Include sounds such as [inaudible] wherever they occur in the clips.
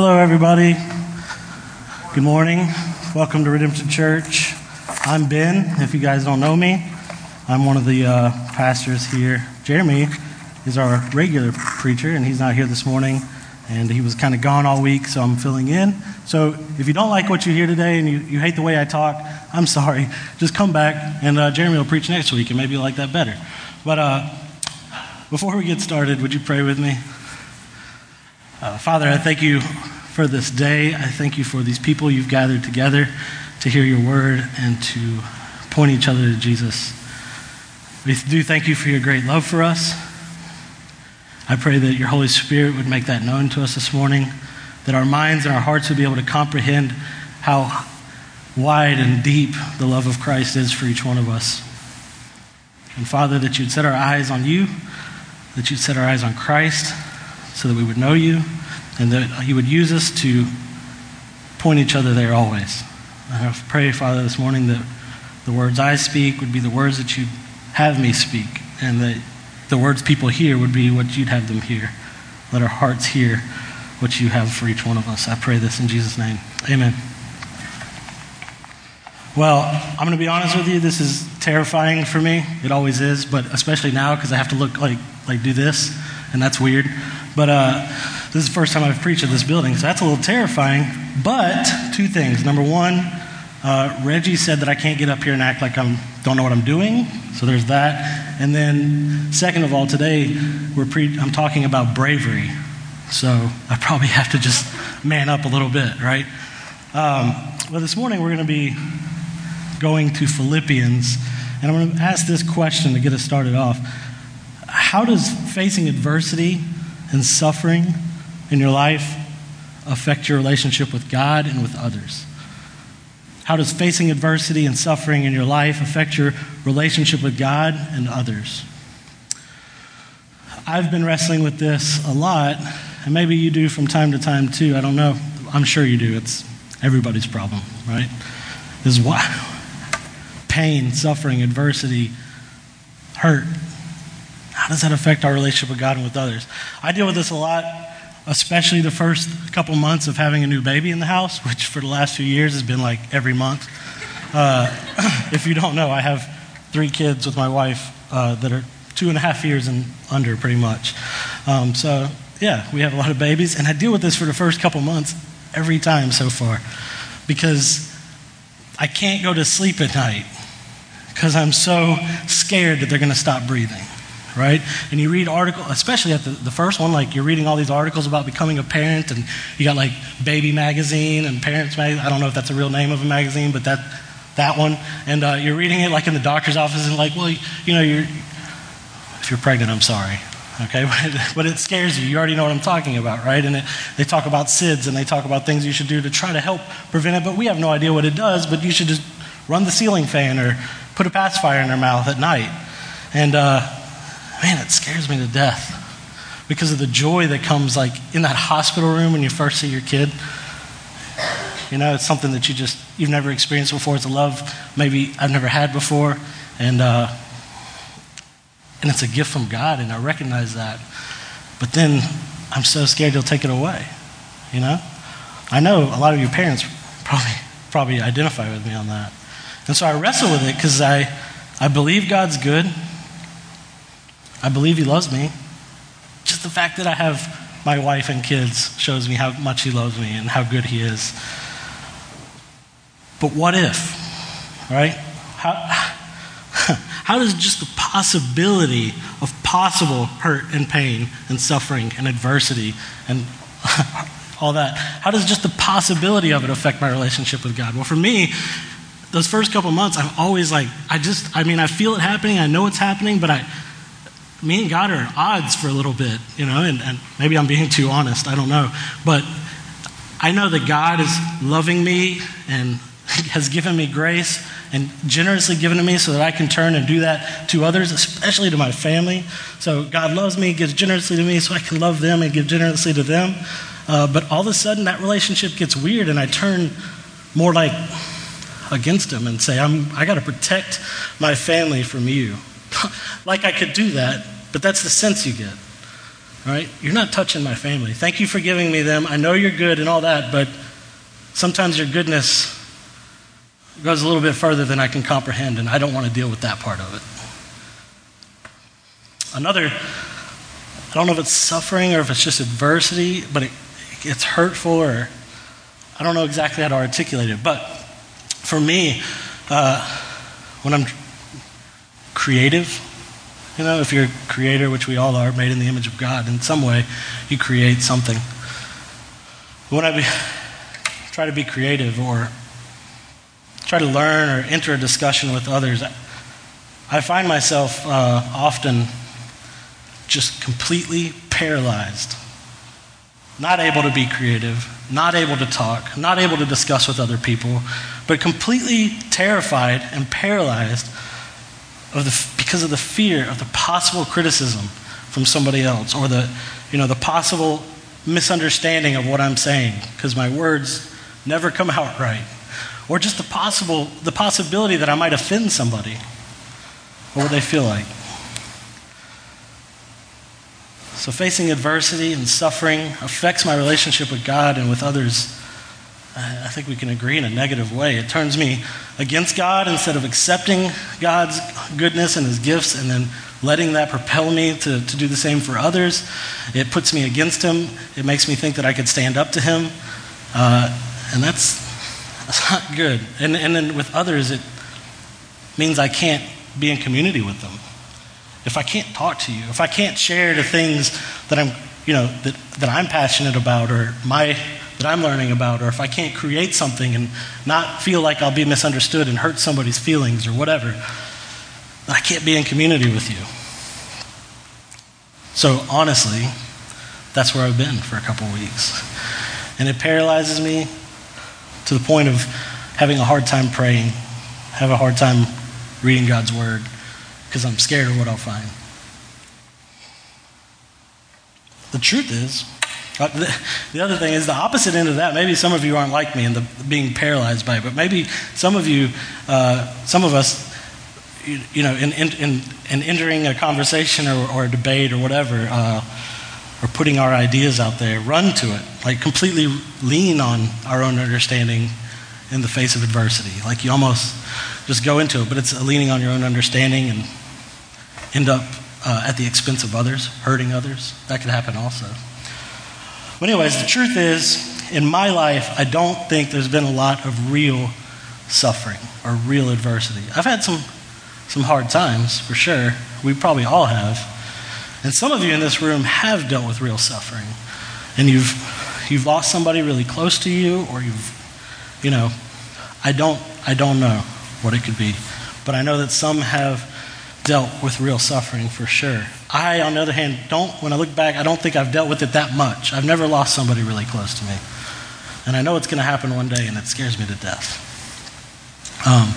Hello, everybody. Good morning. Welcome to Redemption Church. I'm Ben. If you guys don't know me, I'm one of the uh, pastors here. Jeremy is our regular preacher, and he's not here this morning. And he was kind of gone all week, so I'm filling in. So if you don't like what you hear today and you, you hate the way I talk, I'm [laughs] sorry. Just come back, and uh, Jeremy will preach next week, and maybe you'll like that better. But uh, before we get started, would you pray with me? Uh, Father, I thank you for this day. I thank you for these people you've gathered together to hear your word and to point each other to Jesus. We do thank you for your great love for us. I pray that your Holy Spirit would make that known to us this morning, that our minds and our hearts would be able to comprehend how wide and deep the love of Christ is for each one of us. And Father, that you'd set our eyes on you, that you'd set our eyes on Christ so that we would know you and that you would use us to point each other there always. I pray, Father, this morning that the words I speak would be the words that you'd have me speak, and that the words people hear would be what you'd have them hear. Let our hearts hear what you have for each one of us. I pray this in Jesus' name. Amen. Well, I'm going to be honest with you. This is terrifying for me. It always is, but especially now because I have to look like like do this, and that's weird. But uh, this is the first time I've preached at this building, so that's a little terrifying. But two things. Number one, uh, Reggie said that I can't get up here and act like I don't know what I'm doing, so there's that. And then, second of all, today we're pre- I'm talking about bravery, so I probably have to just man up a little bit, right? Um, well, this morning we're going to be going to Philippians, and I'm going to ask this question to get us started off. How does facing adversity and suffering in your life affect your relationship with God and with others? How does facing adversity and suffering in your life affect your relationship with God and others? I've been wrestling with this a lot, and maybe you do from time to time too. I don't know. I'm sure you do. It's everybody's problem, right? This is why [laughs] pain, suffering, adversity, hurt. How does that affect our relationship with God and with others? I deal with this a lot, especially the first couple months of having a new baby in the house, which for the last few years has been like every month. Uh, [coughs] if you don't know, I have three kids with my wife uh, that are two and a half years and under, pretty much. Um, so, yeah, we have a lot of babies, and I deal with this for the first couple months every time so far because I can't go to sleep at night because I'm so scared that they're going to stop breathing, right? And you read articles, especially at the, the first one, like you're reading all these articles about becoming a parent, and you got like Baby Magazine and Parents Magazine. I don't know if that's a real name of a magazine, but that that one. And uh, you're reading it like in the doctor's office, and like, well, you know, you're if you're pregnant, I'm sorry. Okay, [laughs] but, but it scares you. You already know what I'm talking about, right? And it, they talk about SIDS and they talk about things you should do to try to help prevent it, but we have no idea what it does. But you should just run the ceiling fan or put a pacifier in their mouth at night. And uh, man, it scares me to death because of the joy that comes like in that hospital room when you first see your kid. You know, it's something that you just you've never experienced before. It's a love maybe I've never had before, and uh, and it's a gift from God, and I recognize that. But then I'm so scared He'll take it away. You know, I know a lot of your parents probably probably identify with me on that. And so I wrestle with it because I, I believe God's good. I believe He loves me. Just the fact that I have my wife and kids shows me how much He loves me and how good He is. But what if? Right? How, [laughs] how does just the possibility of possible hurt and pain and suffering and adversity and [laughs] all that, how does just the possibility of it affect my relationship with God? Well, for me, those first couple months, I'm always like, I just, I mean, I feel it happening, I know it's happening, but I, me and God are at odds for a little bit, you know, and, and maybe I'm being too honest, I don't know. But I know that God is loving me and [laughs] has given me grace and generously given to me so that I can turn and do that to others, especially to my family. So God loves me, gives generously to me so I can love them and give generously to them. Uh, but all of a sudden, that relationship gets weird, and I turn more like against him and say, I'm, I got to protect my family from you. [laughs] like I could do that, but that's the sense you get. All right? You're not touching my family. Thank you for giving me them. I know you're good and all that, but sometimes your goodness goes a little bit further than I can comprehend, and I don't want to deal with that part of it. Another, I don't know if it's suffering or if it's just adversity, but it, it's hurtful or I don't know exactly how to articulate it. But for me, uh, when I'm creative, you know, if you're a creator, which we all are, made in the image of God, in some way, you create something. When I be, [laughs] try to be creative or try to learn or enter a discussion with others, I find myself uh, often just completely paralyzed, not able to be creative, not able to talk, not able to discuss with other people, but completely terrified and paralyzed of the, because of the fear of the possible criticism from somebody else or the, you know, the possible misunderstanding of what I'm saying because my words never come out [laughs] right. Or just the possible the possibility that I might offend somebody. What would they feel like? So facing adversity and suffering affects my relationship with God and with others I think we can agree in a negative way. It turns me against God instead of accepting God's goodness and His gifts and then letting that propel me to, to do the same for others. It puts me against Him. It makes me think that I could stand up to Him. Uh, and that's, that's not good. And, and then with others, it means I can't be in community with them. If I can't talk to you, if I can't share the things that I'm, you know, that, that I'm passionate about or my that I'm learning about, or if I can't create something and not feel like I'll be misunderstood and hurt somebody's feelings or whatever, then I can't be in community with you. So honestly, that's where I've been for a couple weeks. And it paralyzes me to the point of having a hard time praying, have a hard time reading God's word, because I'm scared of what I'll find. The truth is, the, the, other thing is the opposite end of that. Maybe some of you aren't like me and the being paralyzed by it, but maybe some of you, uh, some of us, you, you know, in, in, in, in, entering a conversation or, or a debate or whatever, uh, or putting our ideas out there, run to it. Like completely lean on our own understanding in the face of adversity. Like you almost just go into it, but it's leaning on your own understanding and end up uh, at the expense of others, hurting others. That could happen also. But, anyways, the truth is, in my life, I don't think there's been a lot of real suffering or real adversity. I've had some, some hard times, for sure. We probably all have. And some of you in this room have dealt with real suffering. And you've, you've lost somebody really close to you, or you've, you know, I don't, I don't know what it could be. But I know that some have dealt with real suffering for sure. I, on the other hand, don't, when I look back, I don't think I've dealt with it that much. I've never lost somebody really close to me. And I know it's going to happen one day, and it scares me to death. Um,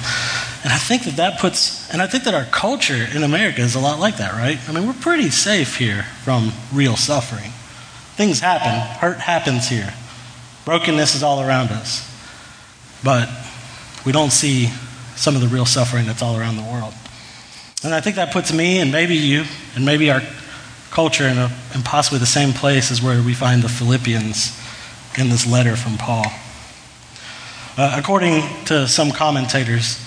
and I think that that puts, and I think that our culture in America is a lot like that, right? I mean, we're pretty safe here from real suffering. Things happen, hurt happens here, brokenness is all around us. But we don't see some of the real suffering that's all around the world. And I think that puts me and maybe you and maybe our culture in, a, in possibly the same place as where we find the Philippians in this letter from Paul. Uh, according to some commentators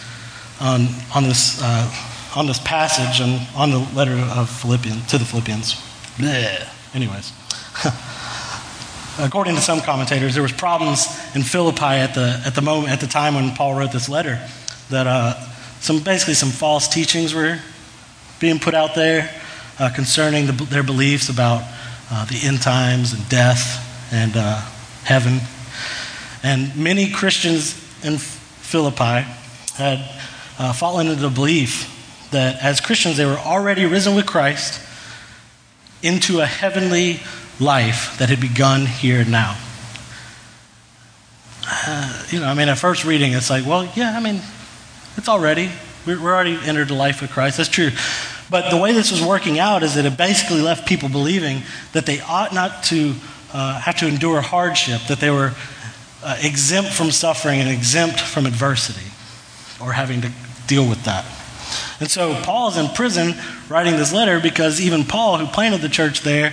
on, on, this, uh, on this passage and on the letter of Philippians, to the Philippians, bleh. anyways, [laughs] according to some commentators, there was problems in Philippi at the, at the moment, at the time when Paul wrote this letter, that uh, some basically some false teachings were being put out there uh, concerning the, their beliefs about uh, the end times and death and uh, heaven. And many Christians in Philippi had uh, fallen into the belief that as Christians they were already risen with Christ into a heavenly life that had begun here and now. Uh, you know, I mean, at first reading, it's like, well, yeah, I mean, it's already. We're, already entered the life of Christ. That's true. But the way this was working out is that it basically left people believing that they ought not to uh, have to endure hardship, that they were uh, exempt from suffering and exempt from adversity or having to deal with that. And so Paul is in prison writing this letter because even Paul, who planted the church there,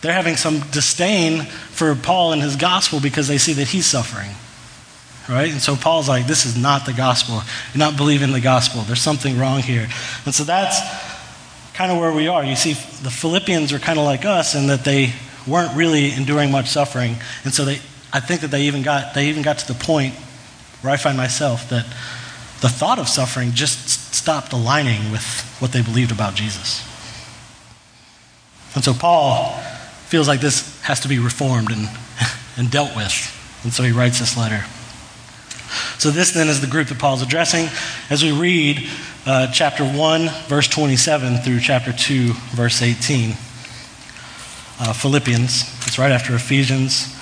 they're having some disdain for Paul and his gospel because they see that he's suffering. Right? And so Paul's like, this is not the gospel. You're not believing the gospel. There's something wrong here. And so that's kind of where we are. You see, the Philippians are kind of like us in that they weren't really enduring much suffering. And so they, I think that they even got, they even got to the point where I find myself that the thought of suffering just stopped aligning with what they believed about Jesus. And so Paul feels like this has to be reformed and, [laughs] and dealt with. And so he writes this letter. So, this then is the group that Paul's addressing as we read uh, chapter 1, verse 27 through chapter 2, verse 18. Uh, Philippians, it's right after Ephesians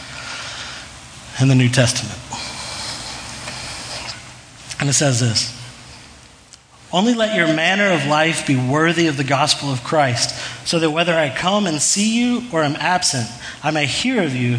in the New Testament. And it says this Only let your manner of life be worthy of the gospel of Christ, so that whether I come and see you or am absent, I may hear of you,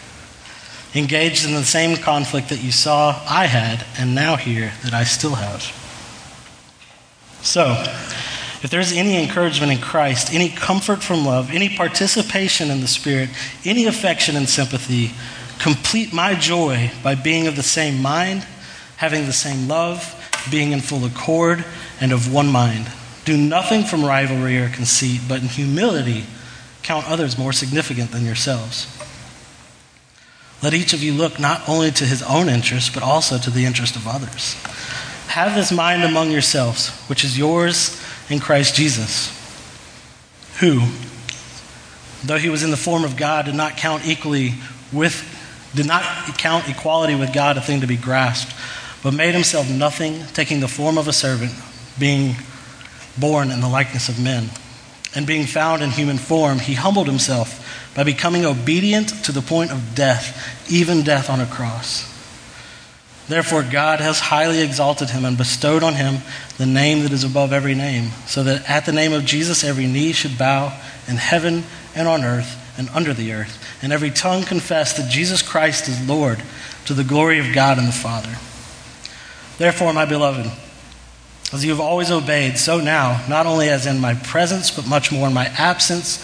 Engaged in the same conflict that you saw I had, and now hear that I still have. So, if there's any encouragement in Christ, any comfort from love, any participation in the Spirit, any affection and sympathy, complete my joy by being of the same mind, having the same love, being in full accord and of one mind. Do nothing from rivalry or conceit, but in humility count others more significant than yourselves. Let each of you look not only to his own interest, but also to the interest of others. Have this mind among yourselves, which is yours in Christ Jesus, who, though he was in the form of God, did not count equally with, did not count equality with God a thing to be grasped but made himself nothing, taking the form of a servant, being born in the likeness of men. And being found in human form, he humbled himself by becoming obedient to the point of death, even death on a cross. Therefore, God has highly exalted him and bestowed on him the name that is above every name, so that at the name of Jesus every knee should bow in heaven and on earth and under the earth, and every tongue confess that Jesus Christ is Lord to the glory of God and the Father. Therefore, my beloved, as you have always obeyed, so now, not only as in my presence, but much more in my absence,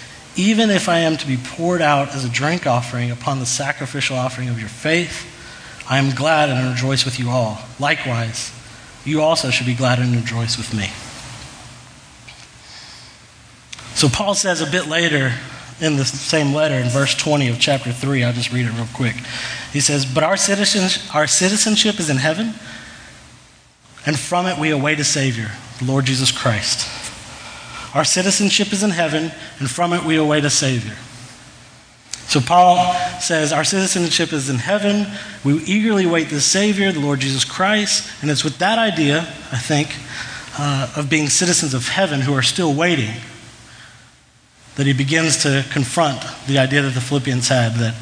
even if I am to be poured out as a drink offering upon the sacrificial offering of your faith. I am glad and rejoice with you all. Likewise, you also should be glad and rejoice with me. So, Paul says a bit later in the same letter, in verse 20 of chapter 3, I'll just read it real quick. He says, But our, citizenship, our citizenship is in heaven and from it we await a Savior, the Lord Jesus Christ. Our citizenship is in heaven, and from it we await a Savior. So Paul says, Our citizenship is in heaven. We eagerly wait the Savior, the Lord Jesus Christ. And it's with that idea, I think, uh, of being citizens of heaven who are still waiting, that he begins to confront the idea that the Philippians had that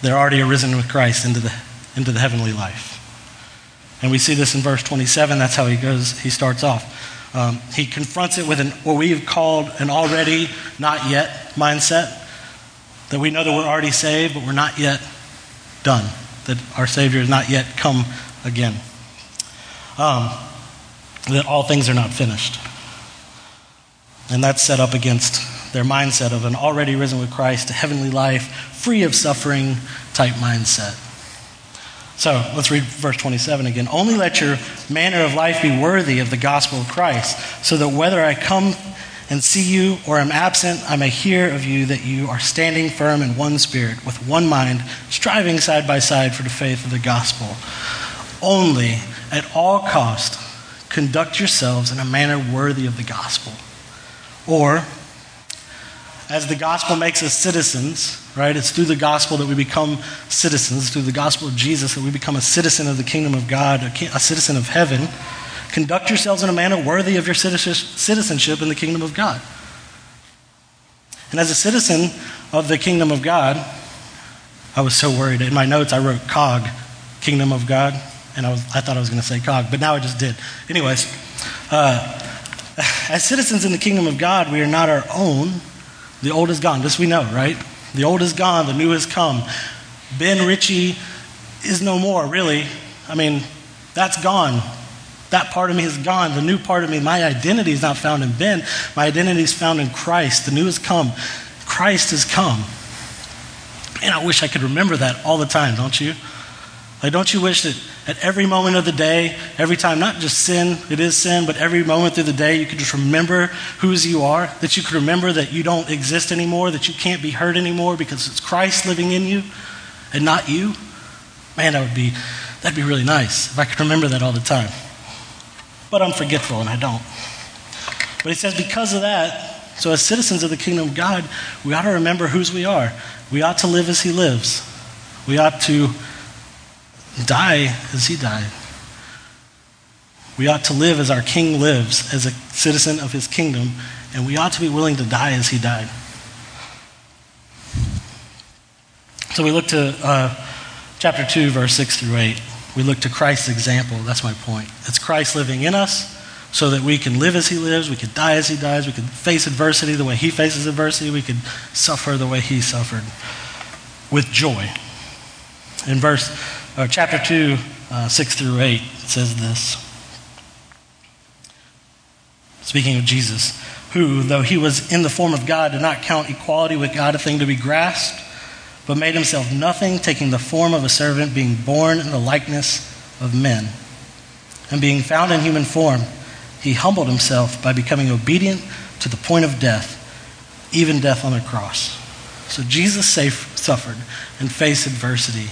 they're already arisen with Christ into the, into the heavenly life. And we see this in verse 27. That's how he goes, he starts off. Um, he confronts it with an, what we've called an already, not yet mindset. That we know that we're already saved, but we're not yet done. That our Savior has not yet come again. Um, that all things are not finished. And that's set up against their mindset of an already risen with Christ, a heavenly life, free of suffering type mindset. So let's read verse 27 again. Only let your manner of life be worthy of the gospel of Christ, so that whether I come and see you or am absent, I may hear of you that you are standing firm in one spirit, with one mind, striving side by side for the faith of the gospel. Only, at all cost, conduct yourselves in a manner worthy of the gospel. Or, as the gospel makes us citizens, right? It's through the gospel that we become citizens, it's through the gospel of Jesus that we become a citizen of the kingdom of God, a, a citizen of heaven. Conduct yourselves in a manner worthy of your citizenship in the kingdom of God. And as a citizen of the kingdom of God, I was so worried. In my notes, I wrote COG, kingdom of God, and I, was, I thought I was going to say COG, but now I just did. Anyways, uh, [laughs] as citizens in the kingdom of God, we are not our own. The old is gone. This we know, right? The old is gone, the new has come. Ben Ritchie is no more, really. I mean, that's gone. That part of me is gone. The new part of me, my identity is not found in Ben. My identity is found in Christ. The new has come. Christ has come. And I wish I could remember that all the time, don't you? Like, don't you wish that at every moment of the day, every time, not just sin, it is sin, but every moment through the day, you could just remember whose you are, that you could remember that you don't exist anymore, that you can't be hurt anymore because it's Christ living in you and not you? Man, that would be, that'd be really nice if I could remember that all the time. But I'm forgetful and I don't. But he says, because of that, so as citizens of the kingdom of God, we ought to remember whose we are. We ought to live as he lives. We ought to die as he died. We ought to live as our king lives, as a citizen of his kingdom, and we ought to be willing to die as he died. So we look to uh, chapter 2, verse 6 through 8. We look to Christ's example. That's my point. It's Christ living in us so that we can live as he lives, we can die as he dies, we can face adversity the way he faces adversity, we can suffer the way he suffered with joy. In verse or chapter 2, uh, 6 through 8, says this. Speaking of Jesus, who, though he was in the form of God, did not count equality with God a thing to be grasped, but made himself nothing, taking the form of a servant, being born in the likeness of men. And being found in human form, he humbled himself by becoming obedient to the point of death, even death on a cross. So Jesus safe, suffered and faced adversity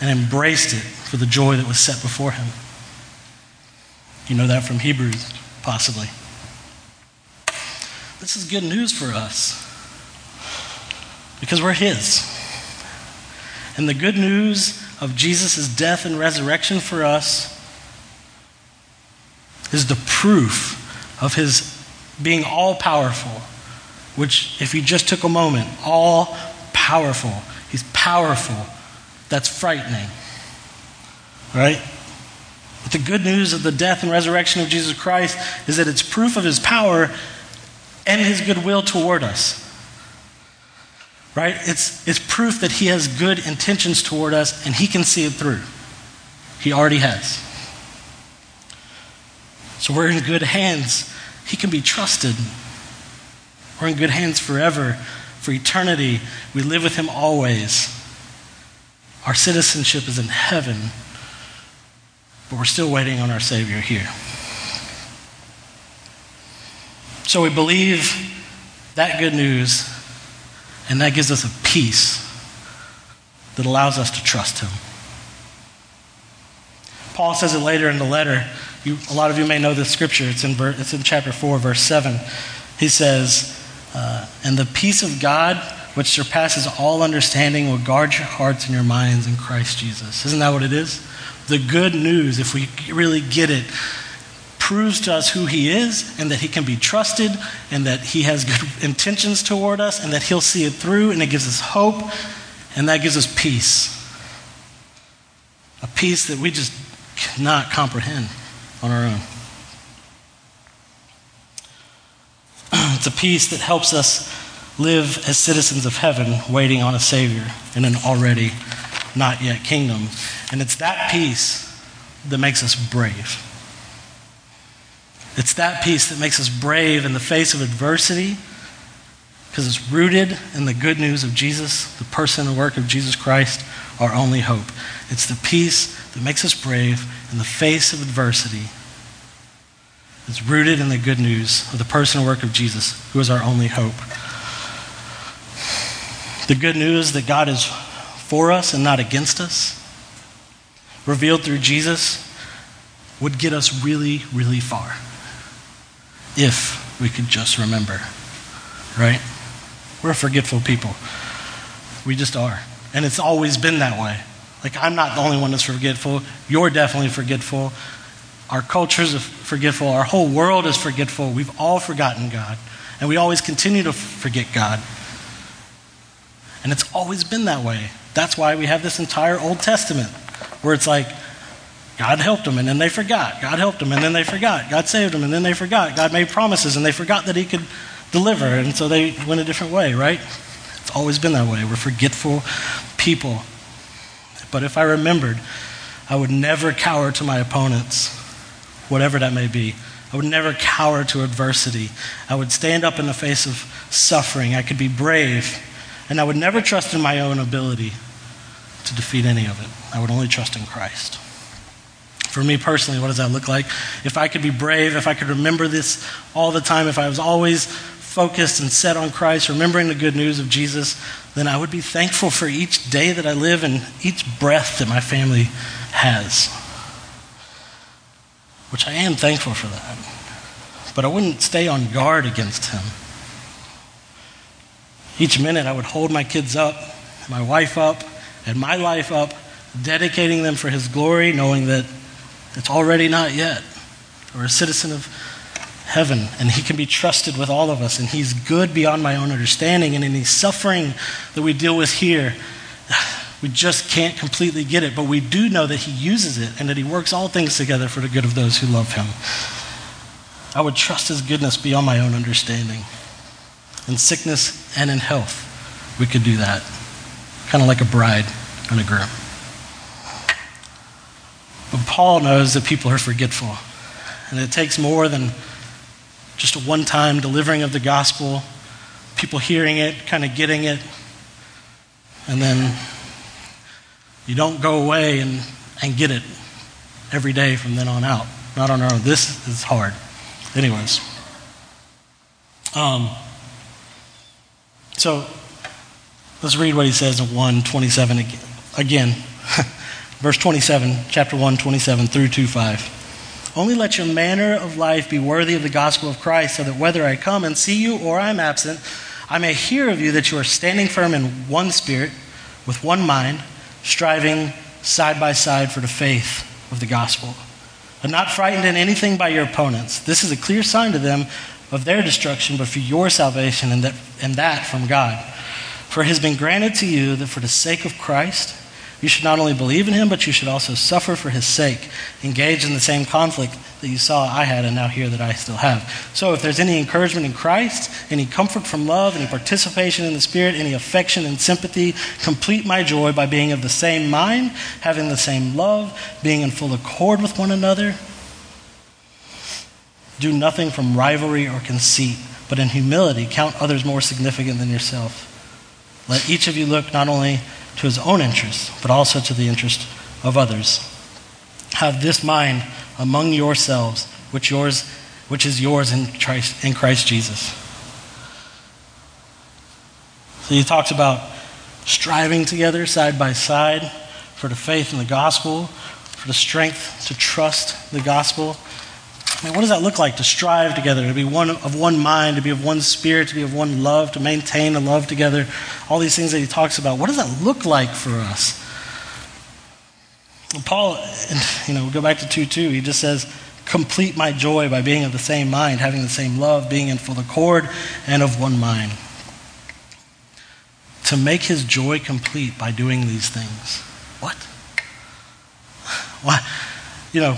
and embraced it for the joy that was set before him. You know that from Hebrews, possibly. This is good news for us because we're His. And the good news of Jesus' death and resurrection for us is the proof of His being all powerful, which, if you just took a moment, all powerful. He's powerful that's frightening. Right? But the good news of the death and resurrection of Jesus Christ is that it's proof of his power and his goodwill toward us. Right? It's, it's proof that he has good intentions toward us and he can see it through. He already has. So we're in good hands. He can be trusted. We're in good hands forever, for eternity. We live with him always. Our citizenship is in heaven, but we're still waiting on our Savior here. So we believe that good news, and that gives us a peace that allows us to trust Him. Paul says it later in the letter. You, a lot of you may know this scripture. It's in, ver, it's in chapter 4, verse 7. He says, uh, And the peace of God which surpasses all understanding, will guard your hearts and your minds in Christ Jesus. Isn't that what it is? The good news, if we really get it, proves to us who He is and that He can be trusted and that He has good [laughs] intentions toward us and that He'll see it through and it gives us hope and that gives us peace. A peace that we just cannot comprehend on our own. [clears throat] It's a peace that helps us live as citizens of heaven, waiting on a Savior in an already not yet kingdom. And it's that peace that makes us brave. It's that peace that makes us brave in the face of adversity because it's rooted in the good news of Jesus, the person and work of Jesus Christ, our only hope. It's the peace that makes us brave in the face of adversity. It's rooted in the good news of the personal work of Jesus, who is our only hope. The good news that God is for us and not against us, revealed through Jesus, would get us really, really far if we could just remember, right? We're forgetful people. We just are. And it's always been that way. Like, I'm not the only one that's forgetful. You're definitely forgetful. Our culture is forgetful. Our whole world is forgetful. We've all forgotten God. And we always continue to forget God. And it's always been that way. That's why we have this entire Old Testament where it's like, God helped them and then they forgot. God helped them and then they forgot. God saved them and then they forgot. God made promises and they forgot that He could deliver. And so they went a different way, right? It's always been that way. We're forgetful people. But if I remembered, I would never cower to my opponents, whatever that may be. I would never cower to adversity. I would stand up in the face of suffering. I could be brave. And I would never trust in my own ability to defeat any of it. I would only trust in Christ. For me personally, what does that look like? If I could be brave, if I could remember this all the time, if I was always focused and set on Christ, remembering the good news of Jesus, then I would be thankful for each day that I live and each breath that my family has. Which I am thankful for that. But I wouldn't stay on guard against him. Each minute I would hold my kids up, my wife up, and my life up, dedicating them for his glory, knowing that it's already not yet. We're a citizen of heaven, and He can be trusted with all of us, and He's good beyond my own understanding. And in any suffering that we deal with here, [sighs] we just can't completely get it, but we do know that He uses it and that He works all things together for the good of those who love Him. I would trust His goodness beyond my own understanding. In sickness and in health, we could do that. Kind of like a bride and a groom. But Paul knows that people are forgetful. And it takes more than just a one time delivering of the gospel, people hearing it, kind of getting it, and then you don't go away and, and get it every day from then on out. Not on our own. This is hard. Anyways. Um, so let's read what he says in 127 again. [laughs] Verse 27, chapter 1, 27 through 2 5. Only let your manner of life be worthy of the gospel of Christ, so that whether I come and see you or I am absent, I may hear of you that you are standing firm in one spirit, with one mind, striving side by side for the faith of the gospel, and not frightened in anything by your opponents. This is a clear sign to them of their destruction, but for your salvation, and that, and that from God. For it has been granted to you that for the sake of Christ, you should not only believe in him, but you should also suffer for his sake, engage in the same conflict that you saw I had and now hear that I still have. So, if there's any encouragement in Christ, any comfort from love, any participation in the Spirit, any affection and sympathy, complete my joy by being of the same mind, having the same love, being in full accord with one another. Do nothing from rivalry or conceit, but in humility count others more significant than yourself. Let each of you look not only to his own interests, but also to the interest of others. Have this mind among yourselves, which, yours, which is yours in Christ, in Christ Jesus. So he talks about striving together side by side for the faith in the gospel, for the strength to trust the gospel, Mean, what does that look like to strive together, to be one of one mind, to be of one spirit, to be of one love, to maintain a love together? All these things that he talks about. What does that look like for us? Paul, you know, go back to 2 2, he just says, Complete my joy by being of the same mind, having the same love, being in full accord, and of one mind. To make his joy complete by doing these things. What? [laughs] Why? You know,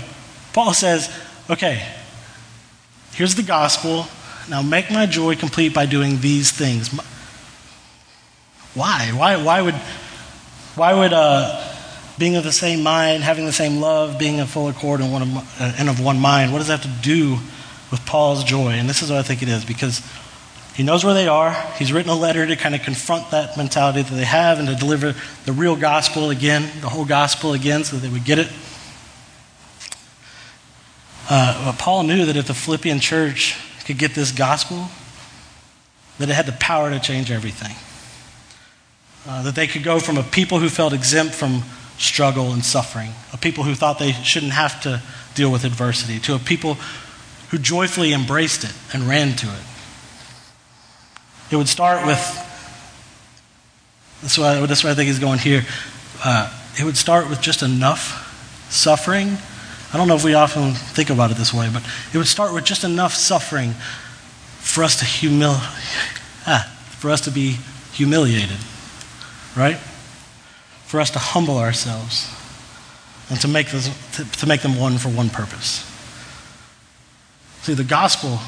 Paul says, Okay, here's the gospel. Now make my joy complete by doing these things. Why? Why, why would, why would uh, being of the same mind, having the same love, being in full accord and, one of, uh, and of one mind, what does that have to do with Paul's joy? And this is what I think it is because he knows where they are. He's written a letter to kind of confront that mentality that they have and to deliver the real gospel again, the whole gospel again, so that they would get it. Uh, Paul knew that if the Philippian church could get this gospel, that it had the power to change everything. Uh, that they could go from a people who felt exempt from struggle and suffering, a people who thought they shouldn't have to deal with adversity, to a people who joyfully embraced it and ran to it. It would start with, that's why, that's why I think he's going here. Uh, it would start with just enough suffering. I don't know if we often think about it this way, but it would start with just enough suffering for us to humil- ah, for us to be humiliated, right? For us to humble ourselves and to make, to, to make them one for one purpose. See, the gospel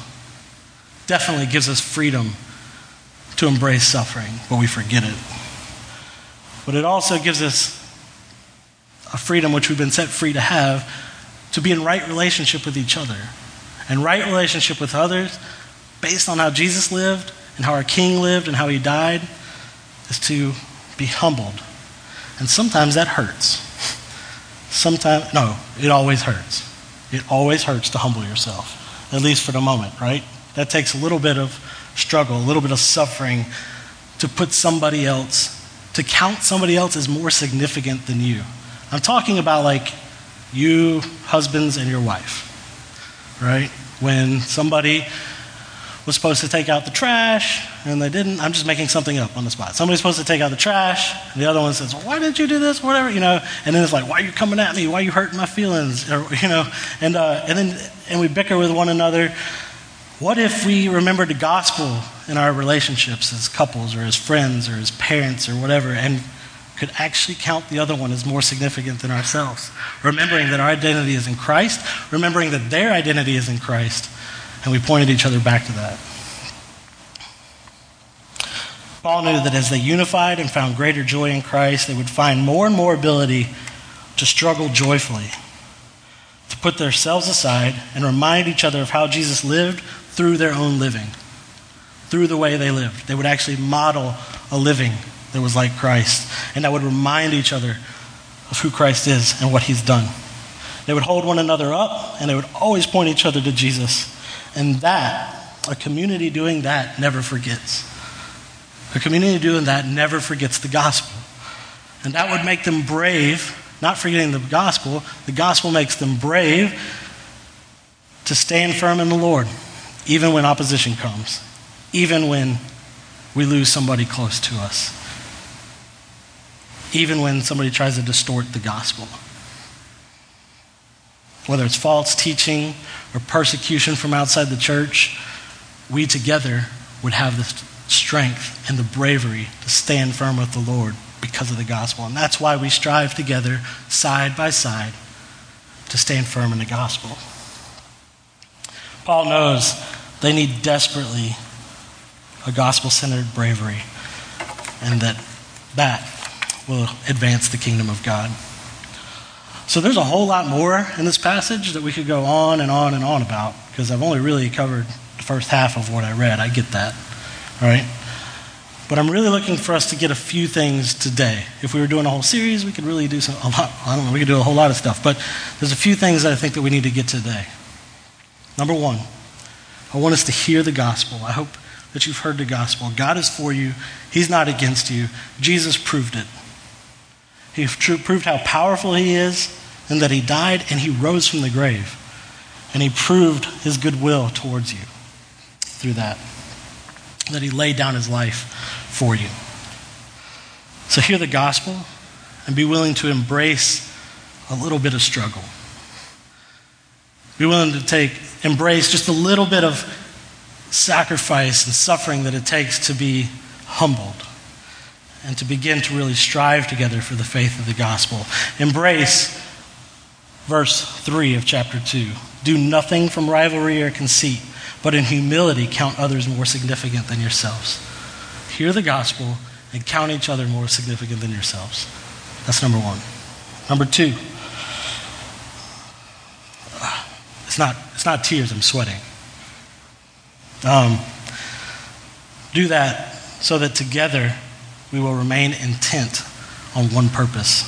definitely gives us freedom to embrace suffering, but we forget it. But it also gives us a freedom which we've been set free to have to be in right relationship with each other. And right relationship with others, based on how Jesus lived and how our King lived and how he died, is to be humbled. And sometimes that hurts. Sometimes, no, it always hurts. It always hurts to humble yourself at least for the moment, right? That takes a little bit of struggle, a little bit of suffering to put somebody else, to count somebody else as more significant than you. I'm talking about like you, husbands, and your wife, right? When somebody was supposed to take out the trash and they didn't. I'm just making something up on the spot. Somebody's supposed to take out the trash, and the other one says, well, "Why didn't you do this?" Whatever, you know. And then it's like, "Why are you coming at me? Why are you hurting my feelings?" Or, you know. And uh, and then and we bicker with one another. What if we remembered the gospel in our relationships as couples or as friends or as parents or whatever, and could actually count the other one as more significant than ourselves? Remembering that our identity is in Christ, remembering that their identity is in Christ, and we pointed each other back to that. Paul knew that as they unified and found greater joy in Christ, they would find more and more ability to struggle joyfully, to put themselves aside and remind each other of how Jesus lived through their own living, through the way they lived. They would actually model a living that was like Christ, and that would remind each other of who Christ is and what he's done. They would hold one another up, and they would always point each other to Jesus and that, a community doing that, never forgets. A community doing that never forgets the gospel. And that would make them brave, not forgetting the gospel. The gospel makes them brave to stand firm in the Lord, even when opposition comes, even when we lose somebody close to us, even when somebody tries to distort the gospel whether it's false teaching or persecution from outside the church, we together would have the strength and the bravery to stand firm with the Lord because of the gospel. And that's why we strive together, side by side, to stand firm in the gospel. Paul knows they need desperately a gospel centered bravery, and that that will advance the kingdom of God. So there's a whole lot more in this passage that we could go on and on and on about because I've only really covered the first half of what I read. I get that. All right? But I'm really looking for us to get a few things today. If we were doing a whole series, we could really do some, a lot. I don't know, we could do a whole lot of stuff. But there's a few things that I think that we need to get today. Number one, I want us to hear the gospel. I hope that you've heard the gospel. God is for you, He's not against you. Jesus proved it. He proved how powerful he is and that he died and he rose from the grave. And he proved his goodwill towards you through that. That he laid down his life for you. So hear the gospel and be willing to embrace a little bit of struggle. Be willing to take, embrace just a little bit of sacrifice and suffering that it takes to be humbled and to begin to really strive together for the faith of the gospel. Embrace verse 3 of chapter 2. Do nothing from rivalry or conceit, but in humility count others more significant than yourselves. Hear the gospel and count each other more significant than yourselves. That's number one. Number two, it's not, it's not tears, I'm sweating. Um, do that so that together we will remain intent on one purpose.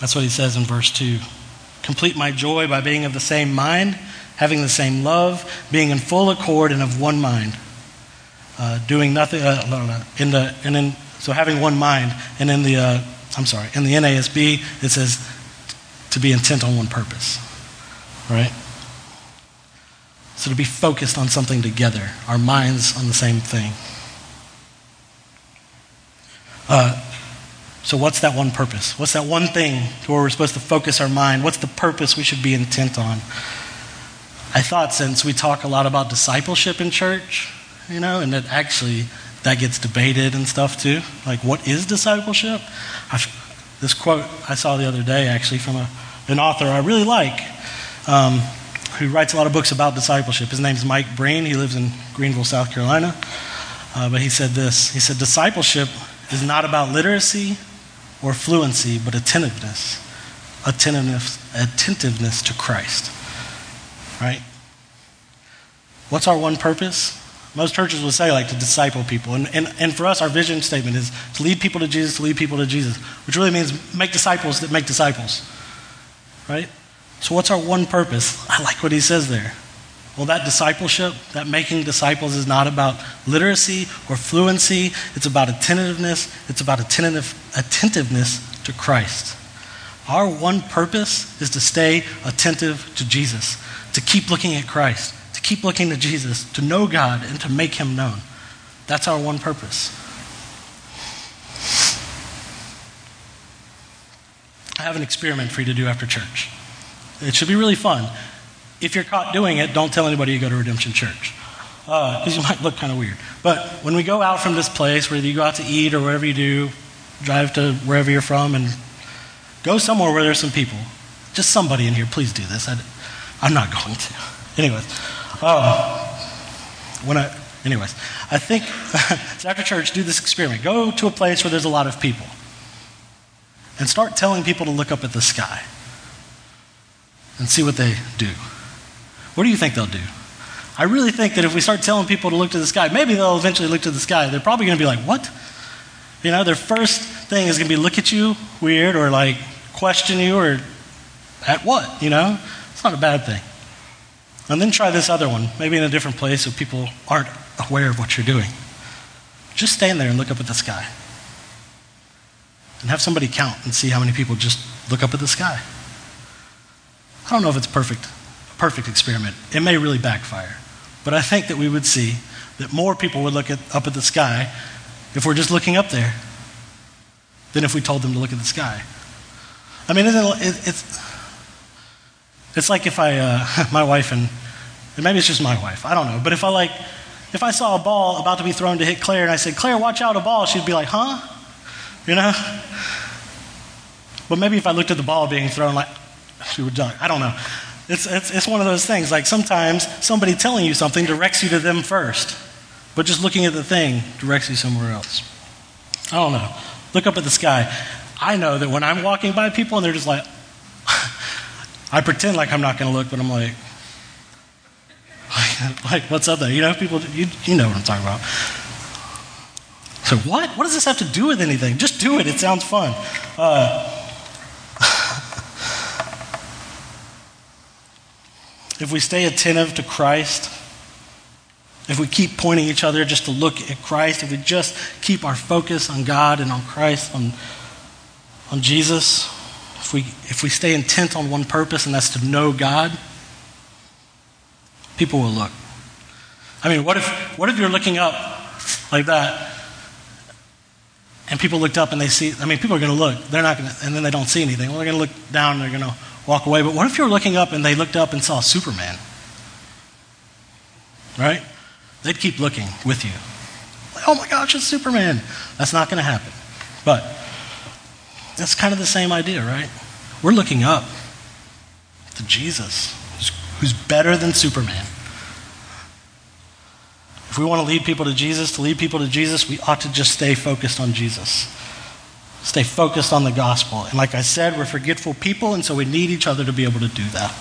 That's what he says in verse 2. Complete my joy by being of the same mind, having the same love, being in full accord and of one mind. Uh, doing nothing, uh, no, no, in the, and then, so having one mind. And in the, uh, I'm sorry, in the NASB, it says to be intent on one purpose. Right? So to be focused on something together, our minds on the same thing. Uh, so, what's that one purpose? What's that one thing where we're supposed to focus our mind? What's the purpose we should be intent on? I thought since we talk a lot about discipleship in church, you know, and that actually that gets debated and stuff too. Like, what is discipleship? I've, this quote I saw the other day actually from a, an author I really like um, who writes a lot of books about discipleship. His name's Mike Breen. He lives in Greenville, South Carolina. Uh, but he said this He said, Discipleship is not about literacy or fluency, but attentiveness. Attentiveness, attentiveness to Christ. Right? What's our one purpose? Most churches would say, like, to disciple people. And, and, and for us, our vision statement is to lead people to Jesus, to lead people to Jesus, which really means make disciples that make disciples. Right? So, what's our one purpose? I like what he says there. Well, that discipleship, that making disciples, is not about literacy or fluency. It's about attentiveness. It's about attentive, attentiveness to Christ. Our one purpose is to stay attentive to Jesus, to keep looking at Christ, to keep looking to Jesus, to know God, and to make Him known. That's our one purpose. I have an experiment for you to do after church. It should be really fun. If you're caught doing it, don't tell anybody you go to Redemption Church because uh, you [laughs] might look kind of weird. But when we go out from this place, whether you go out to eat or whatever you do, drive to wherever you're from and go somewhere where there's some people. Just somebody in here, please do this. I, am not [laughs] going to. Anyways, um, when I, anyways, I think so [laughs] after church, do this experiment. Go to a place where there's a lot of people and start telling people to look up at the sky and see what they do. What do you think they'll do? I really think that if we start telling people to look to the sky, maybe they'll eventually look to the sky. They're probably going to be like, what? You know, their first thing is going to be look at you weird or like question you or at what? You know? It's not a bad thing. And then try this other one, maybe in a different place so people aren't aware of what you're doing. Just stand there and look up at the sky. And have somebody count and see how many people just look up at the sky. I don't know if it's perfect, perfect experiment. It may really backfire. But I think that we would see that more people would look at, up at the sky if we're just looking up there than if we told them to look at the sky. I mean, it, it's, it's like if I, uh, [laughs] my wife and, and maybe it's just my wife, I don't know, but if I like, if I saw a ball about to be thrown to hit Claire and I said, Claire, watch out, a ball, she'd be like, huh? You know? But maybe if I looked at the ball being thrown, like, she would die. I don't know. It's, it's, it's one of those things. Like sometimes somebody telling you something directs you to them first, but just looking at the thing directs you somewhere else. I don't know. Look up at the sky. I know that when I'm walking by people and they're just like, [laughs] I pretend like I'm not going to look, but I'm like, [laughs] like, what's up there? You know, people, you, you know what I'm talking about. So, what? What does this have to do with anything? Just do it. It sounds fun. Uh, if we stay attentive to Christ, if we keep pointing each other just to look at Christ, if we just keep our focus on God and on Christ, on, on Jesus, if we, if we stay intent on one purpose, and that's to know God, people will look. I mean, what if, what if you're looking up like that, and people looked up and they see, I mean, people are going to look, they're not going to, and then they don't see anything. Well, they're going to look down, they're going to walk away. But what if you were looking up and they looked up and saw Superman? Right? They'd keep looking with you. Like, oh my gosh, it's Superman. That's not going to happen. But that's kind of the same idea, right? We're looking up to Jesus, who's better than Superman. If we want to lead people to Jesus, to lead people to Jesus, we ought to just stay focused on Jesus. Stay focused on the gospel. And like I said, we're forgetful people, and so we need each other to be able to do that.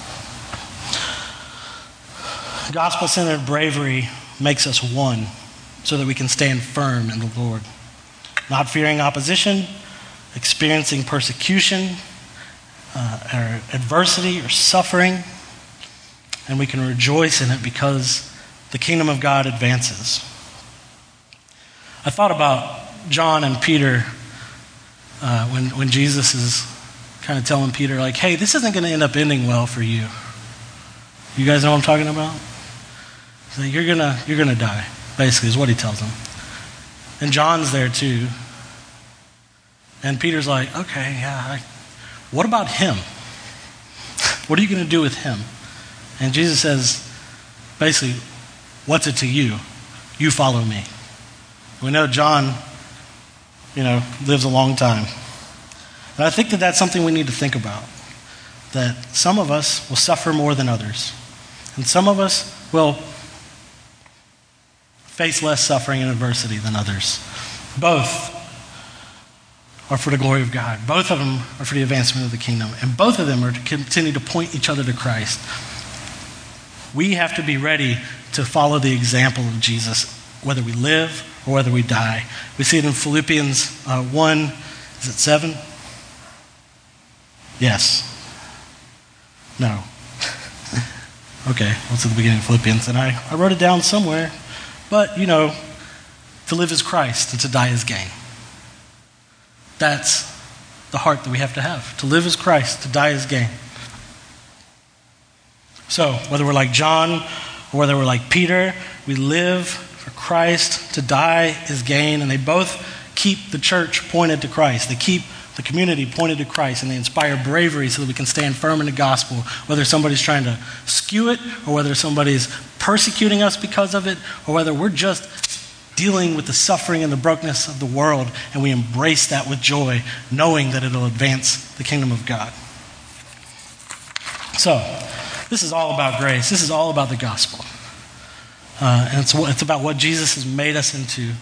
Gospel centered bravery makes us one so that we can stand firm in the Lord. Not fearing opposition, experiencing persecution, uh, or adversity or suffering, and we can rejoice in it because the kingdom of God advances. I thought about John and Peter uh, when, when Jesus is kind of telling Peter, like, hey, this isn't going to end up ending well for you. You guys know what I'm talking about? So you're going to you're gonna die, basically, is what he tells him. And John's there too. And Peter's like, okay, yeah, I, what about him? [laughs] What are you going to do with him? And Jesus says, basically, what's it to you? You follow me. We know John, you know, lives a long time. But I think that that's something we need to think about. That some of us will suffer more than others. And some of us will face less suffering and adversity than others. Both are for the glory of God. Both of them are for the advancement of the kingdom. And both of them are to continue to point each other to Christ. We have to be ready to follow the example of Jesus, whether we live or whether we die. We see it in Philippians uh, 1, is it 7? Yes. No. [laughs] okay, what's at the beginning of Philippians? And I, I wrote it down somewhere. But, you know, to live is Christ and to die is gain. That's the heart that we have to have. To live as Christ, to die as gain. So, whether we're like John or whether we're like Peter, we live for Christ. To die is gain. And they both keep the church pointed to Christ. They keep the community pointed to Christ and they inspire bravery so that we can stand firm in the gospel, whether somebody's trying to skew it or whether somebody's persecuting us because of it or whether we're just dealing with the suffering and the brokenness of the world, and we embrace that with joy, knowing that it'll advance the kingdom of God. So, this is all about grace. This is all about the gospel. Uh, and it's, it's about what Jesus has made us into,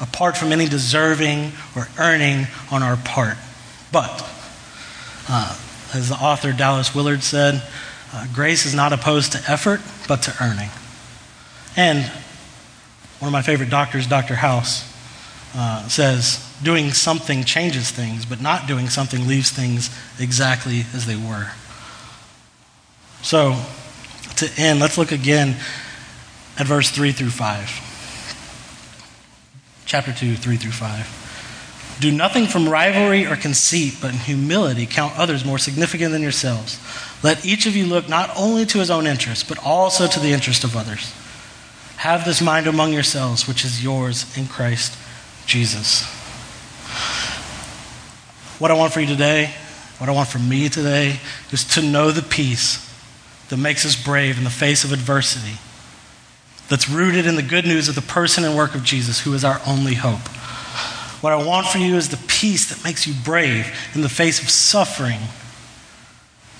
apart from any deserving or earning on our part. But, uh, as the author Dallas Willard said, uh, grace is not opposed to effort, but to earning. And one of my favorite doctors, Dr. House, uh, says doing something changes things, but not doing something leaves things exactly as they were. So, to end, let's look again at verse 3 through 5. Chapter 2, 3 through 5. Do nothing from rivalry or conceit, but in humility count others more significant than yourselves. Let each of you look not only to his own interest, but also to the interest of others. Have this mind among yourselves, which is yours in Christ Jesus. What I want for you today, what I want for me today, is to know the peace that makes us brave in the face of adversity, that's rooted in the good news of the person and work of Jesus, who is our only hope. What I want for you is the peace that makes you brave in the face of suffering,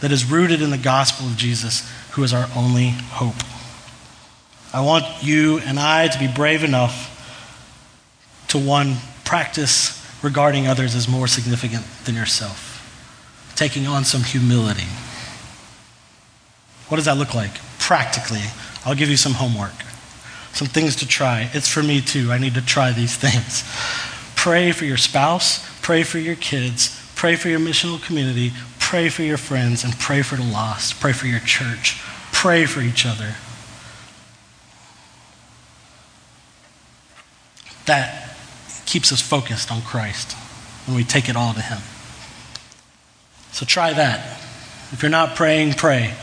that is rooted in the gospel of Jesus, who is our only hope. I want you and I to be brave enough to one, practice regarding others as more significant than yourself, taking on some humility. What does that look like? Practically, I'll give you some homework, some things to try. It's for me too. I need to try these things. Pray for your spouse, pray for your kids, pray for your missional community, pray for your friends, and pray for the lost. Pray for your church. Pray for each other. that keeps us focused on Christ when we take it all to Him. So try that. If you're not praying, pray.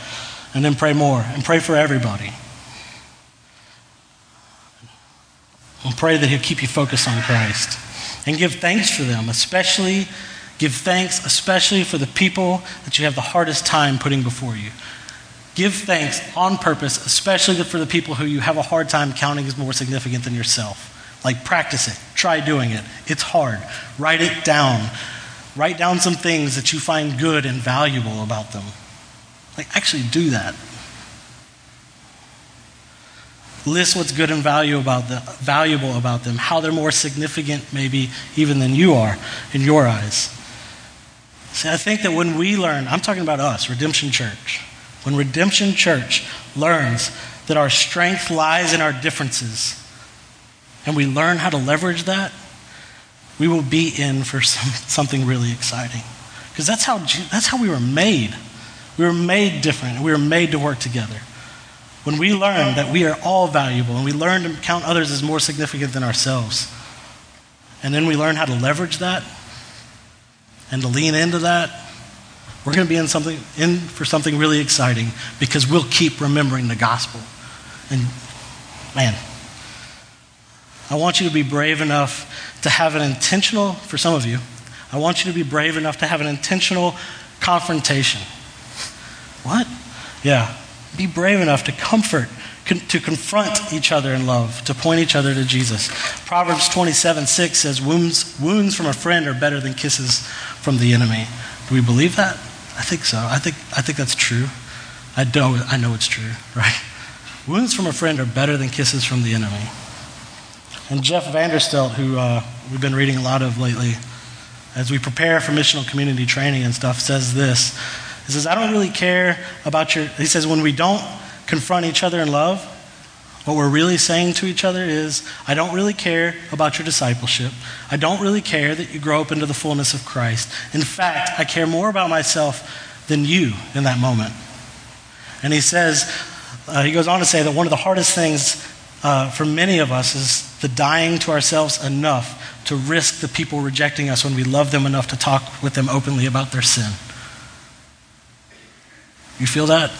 And then pray more. And pray for everybody. And pray that He'll keep you focused on Christ. And give thanks for them, especially, give thanks especially for the people that you have the hardest time putting before you. Give thanks on purpose, especially for the people who you have a hard time counting as more significant than yourself. Like, practice it. Try doing it. It's hard. Write it down. Write down some things that you find good and valuable about them. Like, actually do that. List what's good and value about the, valuable about them, how they're more significant, maybe even than you are in your eyes. See, I think that when we learn, I'm talking about us, Redemption Church, when Redemption Church learns that our strength lies in our differences, and we learn how to leverage that, we will be in for [laughs] some, something really exciting. Because that's how, that's how we were made. We were made different, and we were made to work together. When we learn that we are all valuable, and we learn to count others as more significant than ourselves, and then we learn how to leverage that and to lean into that, we're going to be in something in for something really exciting because we'll keep remembering the gospel. And man, I want you to be brave enough to have an intentional, for some of you, I want you to be brave enough to have an intentional confrontation. What? Yeah. Be brave enough to comfort, to confront each other in love, to point each other to Jesus. Proverbs 27 6 says, wounds, wounds from a friend are better than kisses from the enemy. Do we believe that? I think so. I think, I think that's true. I know, I know it's true, [laughs] right? Wounds from a friend are better than kisses from the enemy. And Jeff Vanderstelt, who uh, we've been reading a lot of lately, as we prepare for missional community training and stuff, says this. He says, I don't really care about your. He says, when we don't confront each other in love, what we're really saying to each other is, I don't really care about your discipleship. I don't really care that you grow up into the fullness of Christ. In fact, I care more about myself than you in that moment. And he says, uh, he goes on to say that one of the hardest things uh, for many of us is the dying to ourselves enough to risk the people rejecting us when we love them enough to talk with them openly about their sin. You feel that?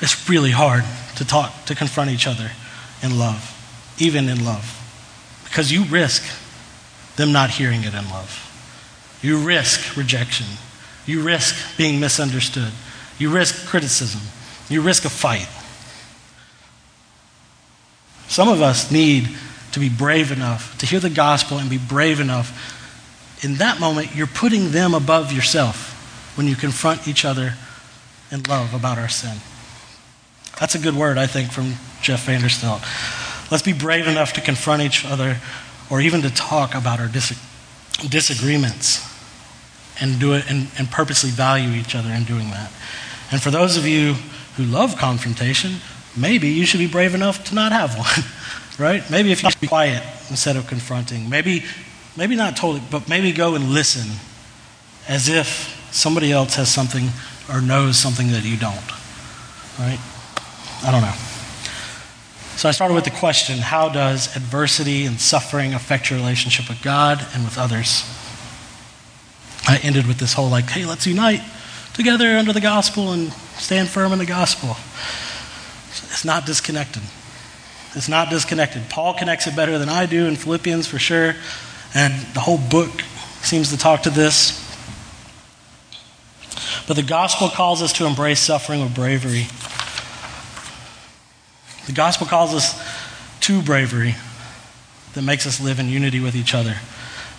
It's really hard to talk, to confront each other in love, even in love, because you risk them not hearing it in love. You risk rejection. You risk being misunderstood. You risk criticism. You risk a fight. Some of us need to be brave enough to hear the gospel and be brave enough. In that moment, you're putting them above yourself when you confront each other in love about our sin. That's a good word, I think, from Jeff Vanderstelt. Let's be brave enough to confront each other or even to talk about our dis- disagreements and do it and, and purposely value each other in doing that. And for those of you who love confrontation, maybe you should be brave enough to not have one, [laughs] right? Maybe if you be quiet instead of confronting. Maybe, maybe not totally, but maybe go and listen as if somebody else has something or knows something that you don't, right? I don't know. So I started with the question how does adversity and suffering affect your relationship with God and with others? I ended with this whole like, hey, let's unite together under the gospel and stand firm in the gospel. It's not disconnected. It's not disconnected. Paul connects it better than I do in Philippians for sure, and the whole book seems to talk to this. But the gospel calls us to embrace suffering with bravery. The gospel calls us to bravery that makes us live in unity with each other,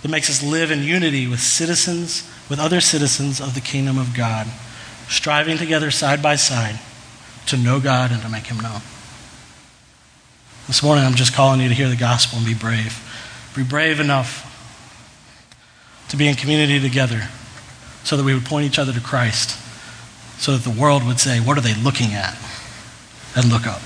that makes us live in unity with citizens, with other citizens of the kingdom of God, striving together side by side to know God and to make him known. This morning, I'm just calling you to hear the gospel and be brave. Be brave enough to be in community together so that we would point each other to Christ, so that the world would say, What are they looking at? and look up.